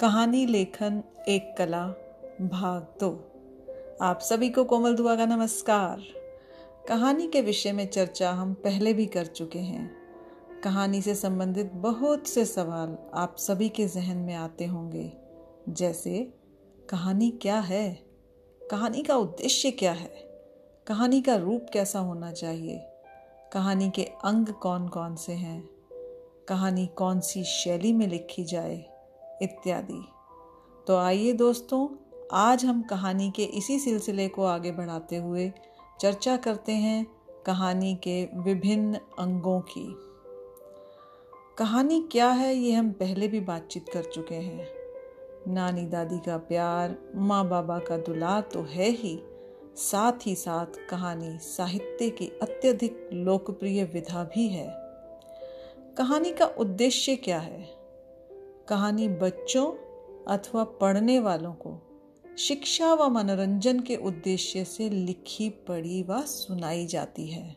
कहानी, लेखन, एक कला, भाग दो। आप सभी को कोमल दुआ का नमस्कार। कहानी के विषय में चर्चा हम पहले भी कर चुके हैं। कहानी से संबंधित बहुत से सवाल आप सभी के जहन में आते होंगे। जैसे, कहानी क्या है? कहानी का उद्देश्य क्या है? कहानी का रूप कैसा होना चाहिए? कहानी के अंग कौन कौन से हैं? कहानी कौन सी शैली में लिखी जाए? इत्यादि। तो आइए दोस्तों, आज हम कहानी के इसी सिलसिले को आगे बढ़ाते हुए चर्चा करते हैं कहानी के विभिन्न अंगों की। कहानी क्या है, ये हम पहले भी बातचीत कर चुके हैं। नानी दादी का प्यार माँ बाबा का दुलार तो है ही। साथ ही साथ कहानी साहित्य की अत्यधिक लोकप्रिय विधा भी है। कहानी का उद्देश्य क्या है? कहानी बच्चों अथवा पढ़ने वालों को शिक्षा व मनोरंजन के उद्देश्य से लिखी, पढ़ी व सुनाई जाती है।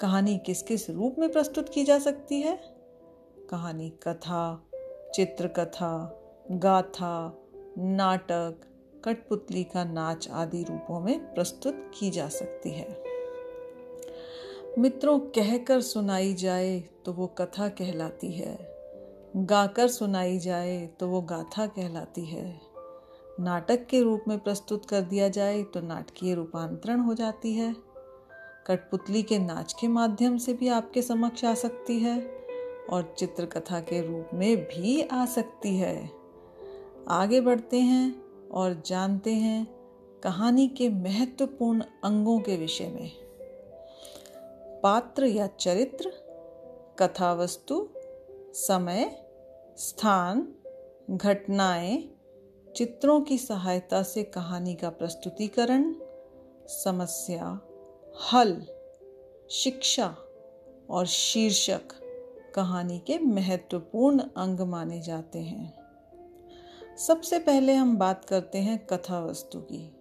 कहानी किस किस रूप में प्रस्तुत की जा सकती है? कहानी कथा, चित्रकथा, गाथा, नाटक, कठपुतली का नाच आदि रूपों में प्रस्तुत की जा सकती है। मित्रों, कहकर सुनाई जाए तो वो कथा कहलाती है। गाकर सुनाई जाए तो वो गाथा कहलाती है। नाटक के रूप में प्रस्तुत कर दिया जाए तो नाटकीय रूपांतरण हो जाती है। कठपुतली के नाच के माध्यम से भी आपके समक्ष आ सकती है और चित्रकथा के रूप में भी आ सकती है। आगे बढ़ते हैं और जानते हैं कहानी के महत्वपूर्ण अंगों के विषय में। पात्र या चरित्र कथा वस्तु समय, स्थान, घटनाएँ, चित्रों की सहायता से कहानी का प्रस्तुतिकरण, समस्या, हल, शिक्षा और शीर्षक कहानी के महत्वपूर्ण अंग माने जाते हैं। सबसे पहले हम बात करते हैं कथा वस्तु की।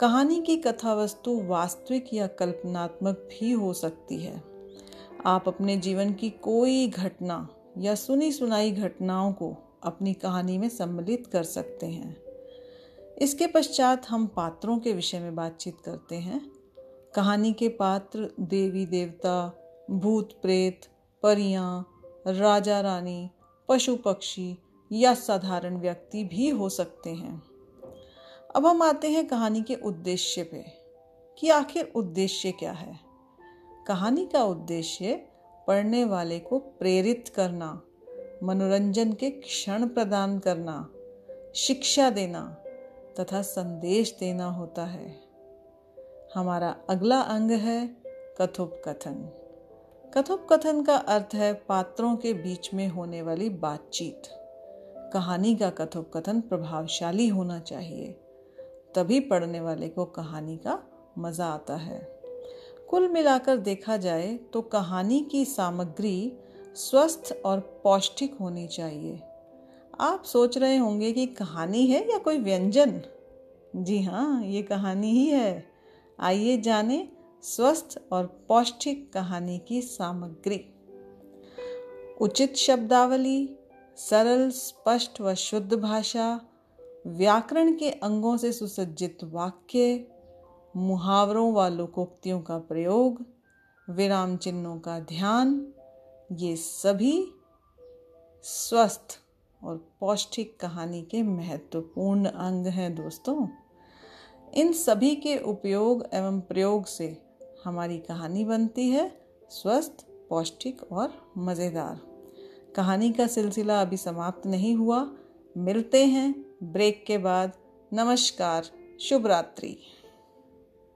कहानी की कथा वस्तु वास्तविक या कल्पनात्मक भी हो सकती है। आप अपने जीवन की कोई घटना या सुनी सुनाई घटनाओं को अपनी कहानी में सम्मिलित कर सकते हैं। इसके पश्चात हम पात्रों के विषय में बातचीत करते हैं। कहानी के पात्र देवी देवता, भूत प्रेत, परियाँ, राजा रानी, पशु पक्षी या साधारण व्यक्ति भी हो सकते हैं। अब हम आते हैं कहानी के उद्देश्य पे कि आखिर उद्देश्य क्या है? कहानी का उद्देश्य पढ़ने वाले को प्रेरित करना, मनोरंजन के क्षण प्रदान करना, शिक्षा देना तथा संदेश देना होता है। हमारा अगला अंग है कथोपकथन। कथोपकथन का अर्थ है पात्रों के बीच में होने वाली बातचीत। कहानी का कथोपकथन प्रभावशाली होना चाहिए, तभी पढ़ने वाले को कहानी का मज़ा आता है। कुल मिलाकर देखा जाए तो कहानी की सामग्री स्वस्थ और पौष्टिक होनी चाहिए। आप सोच रहे होंगे कि कहानी है या कोई व्यंजन? जी हाँ ये कहानी ही है। आइए जाने स्वस्थ और पौष्टिक कहानी की सामग्री। उचित शब्दावली, सरल, स्पष्ट व शुद्ध भाषा, व्याकरण के अंगों से सुसज्जित वाक्य मुहावरों व लोकोक्तियों का प्रयोग, विराम चिन्हों का ध्यान, ये सभी स्वस्थ और पौष्टिक कहानी के महत्वपूर्ण अंग हैं दोस्तों। इन सभी के उपयोग एवं प्रयोग से हमारी कहानी बनती है स्वस्थ, पौष्टिक और मज़ेदार। कहानी का सिलसिला अभी समाप्त नहीं हुआ। मिलते हैं ब्रेक के बाद। नमस्कार, शुभ रात्रि।